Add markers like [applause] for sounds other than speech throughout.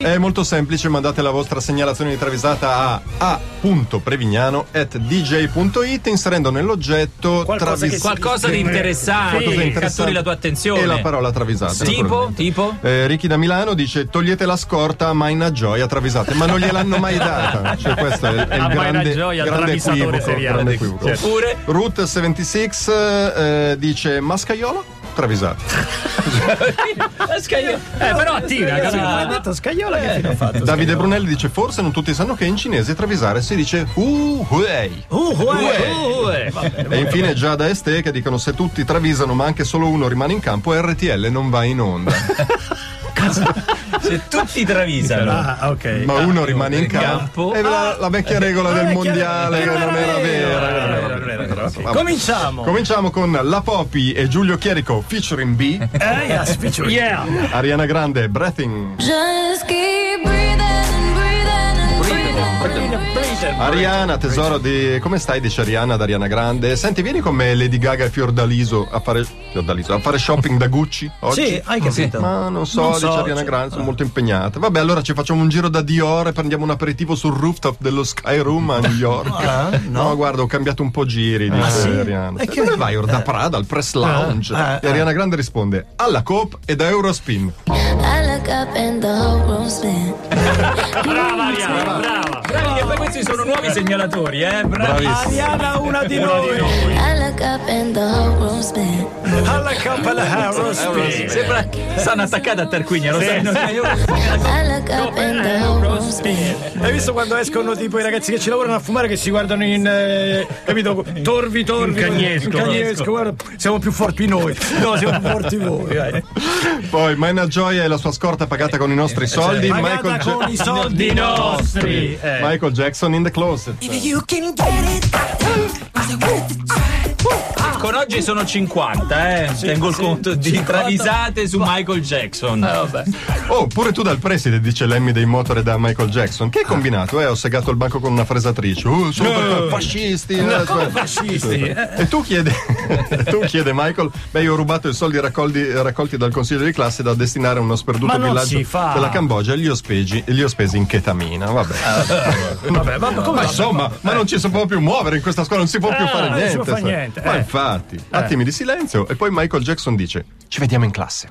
È molto semplice, mandate la vostra segnalazione di travisata a a.prevignano.dj.it inserendo nell'oggetto Qualcosa che travis- Qualcosa di interessante, Qualcosa di che interessante. catturi la tua attenzione. e la parola travisata. Tipo? naturalmente. Tipo? Eh, Ricky da Milano dice togliete la scorta a Maina Gioia travisate, ma non gliel'hanno mai [laughs] data. Cioè, questo è, è il A Maina grande, Gioia, grande equivoco. grande equivoco. Certo. Oppure? Route 76 eh, dice mascaiolo travisate. [laughs] La scaglio- Eh, però [laughs] attiva, Eh, capito? ah. Detto scagliola che fine ha fatto? Davide Brunelli dice forse non tutti sanno che in cinese travisare si dice uh, eh. E infine Giada e Ste che dicono se tutti travisano ma anche solo uno rimane in campo RTL non va in onda. [laughs] Se tutti travisano. Ah, ok. Ma uno rimane in campo. campo. È la, la vecchia regola la del mondiale che non era vera. Ok. Vabbè. Cominciamo. Cominciamo con La Popi e Giulio Chierico featuring B, Eh, yes, featuring. Yeah. [laughs] Ariana Grande, Breathing. Just keep Ariana, tesoro di. Come stai? Dice Ariana ad Ariana Grande. Senti, vieni con me Lady Gaga e Fiordaliso a fare. Fiordaliso, a fare shopping da Gucci oggi? Sì, hai capito. Ma non so, Non dice so, Ariana Grande, sono molto impegnate. Vabbè, allora ci facciamo un giro da Dior e prendiamo un aperitivo sul rooftop dello Sky Room a New York. Ah, no. guarda, ho cambiato un po' giri, dice sì? Ariana. E che- dove vai? Da Prada, al press lounge. eh, e Ariana Grande risponde: alla Coop e da Eurospin. I look up and the whole room spin. [laughs] Brava Ariana, brava. Poi questi sono nuovi segnalatori, eh? Bravi. Bravissimo. Ariana, una di noi. I look up and the whole room spin. Alla cappella Aerospace. Sembra stanno attaccati a Tarquinia, lo sai? I look up and the whole. Hai visto quando escono tipo i ragazzi che ci lavorano a fumare che si guardano in eh, capito torvi torvi in cagnesco, cagnesco guarda, siamo più forti noi no siamo più forti voi dai. Poi Maina Gioia e la sua scorta pagata con i nostri soldi. pagata Michael, Ja- con i soldi nostri eh. Michael Jackson Jackson in the closet. If you can get it, is it ah, worth a try? Con oggi sono 50, eh? Tengo il conto di travisate su Michael Jackson. Oh, pure tu dal preside, dice Lemmy dei Motore da Michael Jackson. Che hai combinato? Eh, ho segato il banco con una fresatrice. Uh, sono per- fascisti. eh, cioè- fascisti eh. E tu chiede, [laughs] tu chiede Michael, beh io ho rubato i soldi raccolti, raccolti dal consiglio di classe da destinare a uno sperduto Ma villaggio si fa. della Cambogia e li ho, spesi, e li ho spesi in ketamina, vabbè. vabbè ma [laughs] come ma insomma, ma non ci si può più muovere in questa scuola, non si può più Eh, fare non si niente. può fare Ma eh. attimi di silenzio e poi Michael Jackson dice, ci vediamo in classe.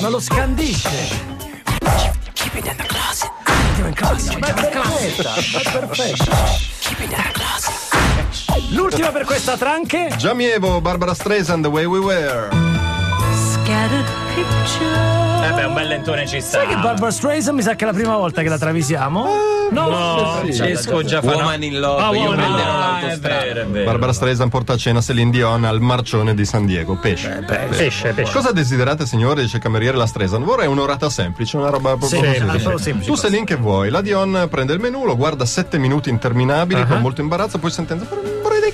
ma lo scandisce Andiamo in classe. Ma è perfetta, è perfetta. L'ultima per questa tranche? Giamievo, Barbara Streisand, The Way We Were. Scattered picture. Eh beh, un bel lentone ci sta. Sai che Barbara Streisand mi sa che è la prima volta che la travisiamo? No, Francesco già fa Woman in Love, Ah, io prenderò. Ah, l'autostrada. vero, è vero. Barbara Streisand porta a cena Celine Dion al marcione di San Diego. Pesce. pesce, pesce. Cosa desiderate, signore? Dice il cameriere la Streisand. Vorrei un'orata semplice, una roba proprio Semplice, semplice. semplice. Tu Celine che vuoi? La Dion prende il menù, lo guarda sette minuti interminabili con molto imbarazzo, poi sentenza. "Però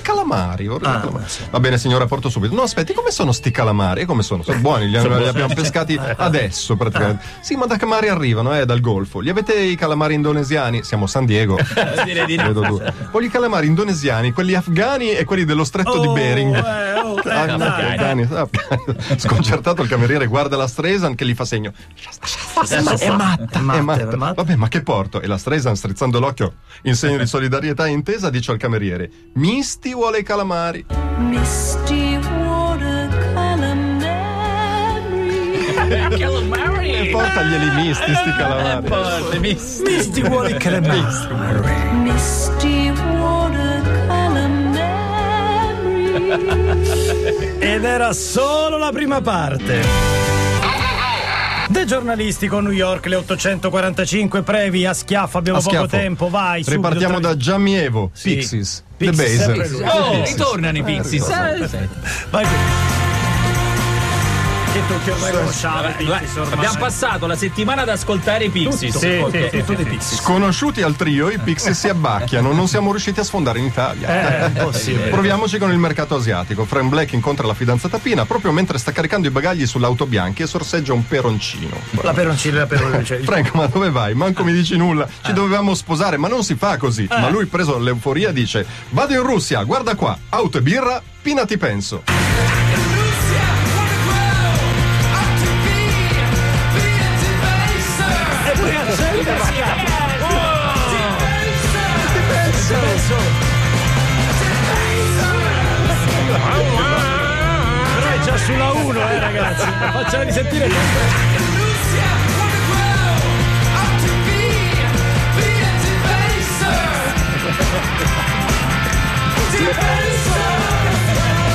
Calamari. vorrei Ah, calamari." sì. Va bene, signora, porto subito. No, aspetti, come sono sti calamari? E come sono? Sono buoni, li, li abbiamo pescati [laughs] adesso praticamente. Sì, ma da che mari arrivano? Eh, dal Golfo. Li avete i calamari indonesiani? Siamo a San Diego. [laughs] Direi di no. Poi i calamari indonesiani, quelli afghani e quelli dello stretto di Bering. eh, oh, [laughs] eh, Ah, dai. afghani, ah, Sconcertato il cameriere guarda la Streisand che gli fa segno. È matta, è matta. Vabbè, ma che porto? E la Streisand, strizzando l'occhio in segno di solidarietà e intesa, dice al cameriere: Misti vuole i calamari. Misty watercolor [laughs] Calamari. E portaglieli misti, sti calamari. Porta, misti. Misti vuole calamari. Misty watercolor memory. Ed era solo la prima parte. The giornalistico New York, le 845 previ a schiaffo, abbiamo A poco schiaffo. tempo, vai. subito, Ripartiamo tra- da Giamievo, Sì. Pixies, Pixies, The Baser. Oh, ritornano i Pixies. Vai. Che tutti ormai conosciamo. i Guarda, Pixies ormai. Abbiamo passato la settimana ad ascoltare i Pixies. Sì, sì. Sconosciuti al trio, i Pixies si abbacchiano, non siamo riusciti a sfondare in Italia. Eh. Proviamoci con il mercato asiatico. Frank Black incontra la fidanzata Pina proprio mentre sta caricando i bagagli sull'auto bianca e sorseggia un peroncino. La peroncina, la peroncina. Frank, ma dove vai? Manco mi dici nulla. Ci dovevamo sposare, ma non si fa così. Ma lui, preso dall'euforia, dice: Vado in Russia, guarda qua, auto e birra, Pina ti penso. Facciamo risentire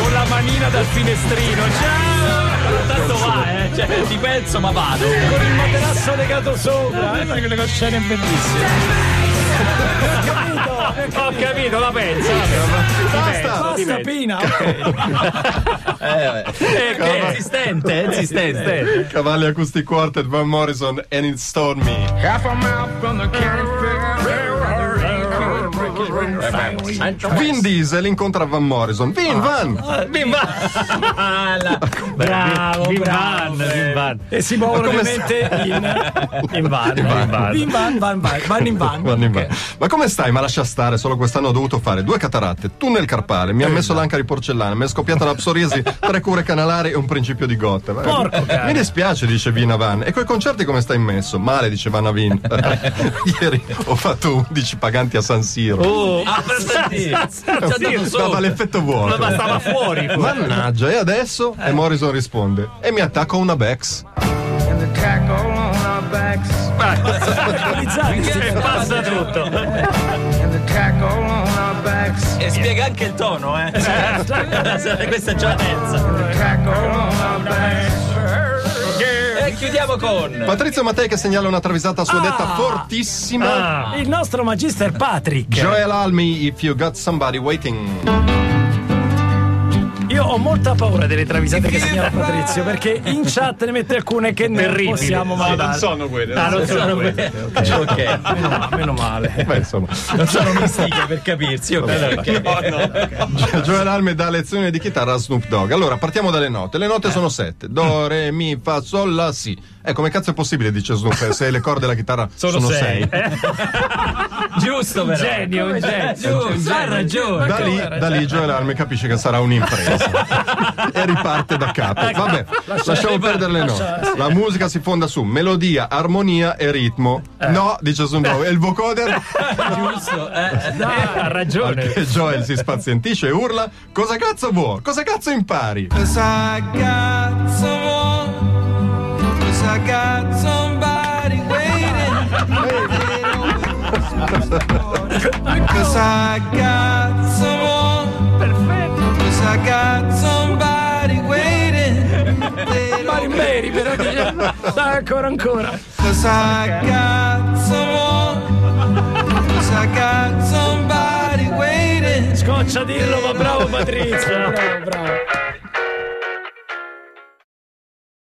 con la manina dal finestrino. Ciao! Tanto va, eh. Cioè, ti penso, ma vado. Con il materasso legato sopra. Eh, perché le scene bellissime. Ho capito, la pensa. Basta! Basta, Pina. ok. [laughs] Eh, che è insistente, è insistente. Cavalli Acoustic Quartet, Van Morrison, and it's Stormy. Vin Diesel incontra Van Morrison. Vin, Van! Bim bam. La- Bravo, Vin bravo. Van, Vin Van. E si muovono ovviamente in. In van, in van. In van, van, van, van in van. Vanno in van. Ma come stai? Ma lascia stare, solo quest'anno ho dovuto fare due cataratte, tu nel carpale, mi ha messo l'anca di porcellana, mi è scoppiata la psoriasi, [laughs] tre cure canalari e un principio di gotte. Ma- Porco cane. Mi dispiace, dice Vina Van. E coi concerti come stai messo? Male, dice Vanna Vin. [laughs] [laughs] Ieri ho fatto 11 paganti a San Siro. Oh, ah, per Ci ha dato sopra. Dava l'effetto vuoto. Ma stava fuori. Mannaggia, e adesso? E Morrison risponde: E mi attacco a una Bex. [laughs] E passa tutto. E spiega anche il tono, eh. [laughs] Questa è già la chiudiamo con. Patrizio Mattei che segnala una travisata a sua detta fortissima. Ah, Il nostro magister Patrick. Joel Almi, if you got somebody waiting. Ho molta paura delle travisate che segnala Patrizio perché in chat ne mette alcune che non Terribili. possiamo mandare. sono quelle. ah, non sono quelle. Ok. Meno, ma- meno male. Beh, insomma. Non sono mistiche per capirsi. ok. Joel Alme dà lezioni di chitarra a Snoop Dogg. Allora, partiamo dalle note. Le note sono sette. Do, re, mi, fa, sol, la, si. Eh, come cazzo è possibile, dice Snoop, eh, se le corde della chitarra [laughs] sono, sei. [laughs] Giusto, però. Genio, un genio. Giusto, ha ragione. Da lì, da lì Joel Alme capisce che sarà un'impresa [laughs] e riparte da capo. Vabbè, lasciamo perdere le note. La musica si fonda su melodia, armonia e ritmo. No, dice Snoop Dogg, e il vocoder? Giusto. eh. ha ragione. Perché Joel si spazientisce e urla: Cosa cazzo vuoi? Cosa cazzo impari? Cause I Cause I got someone. Cause I got somebody waiting. Don't- Marimberi però dice dai ancora ancora. Cause I got someone. Cause I got somebody waiting. Scoccia dirlo ma bravo Patrizio. Bravo, bravo.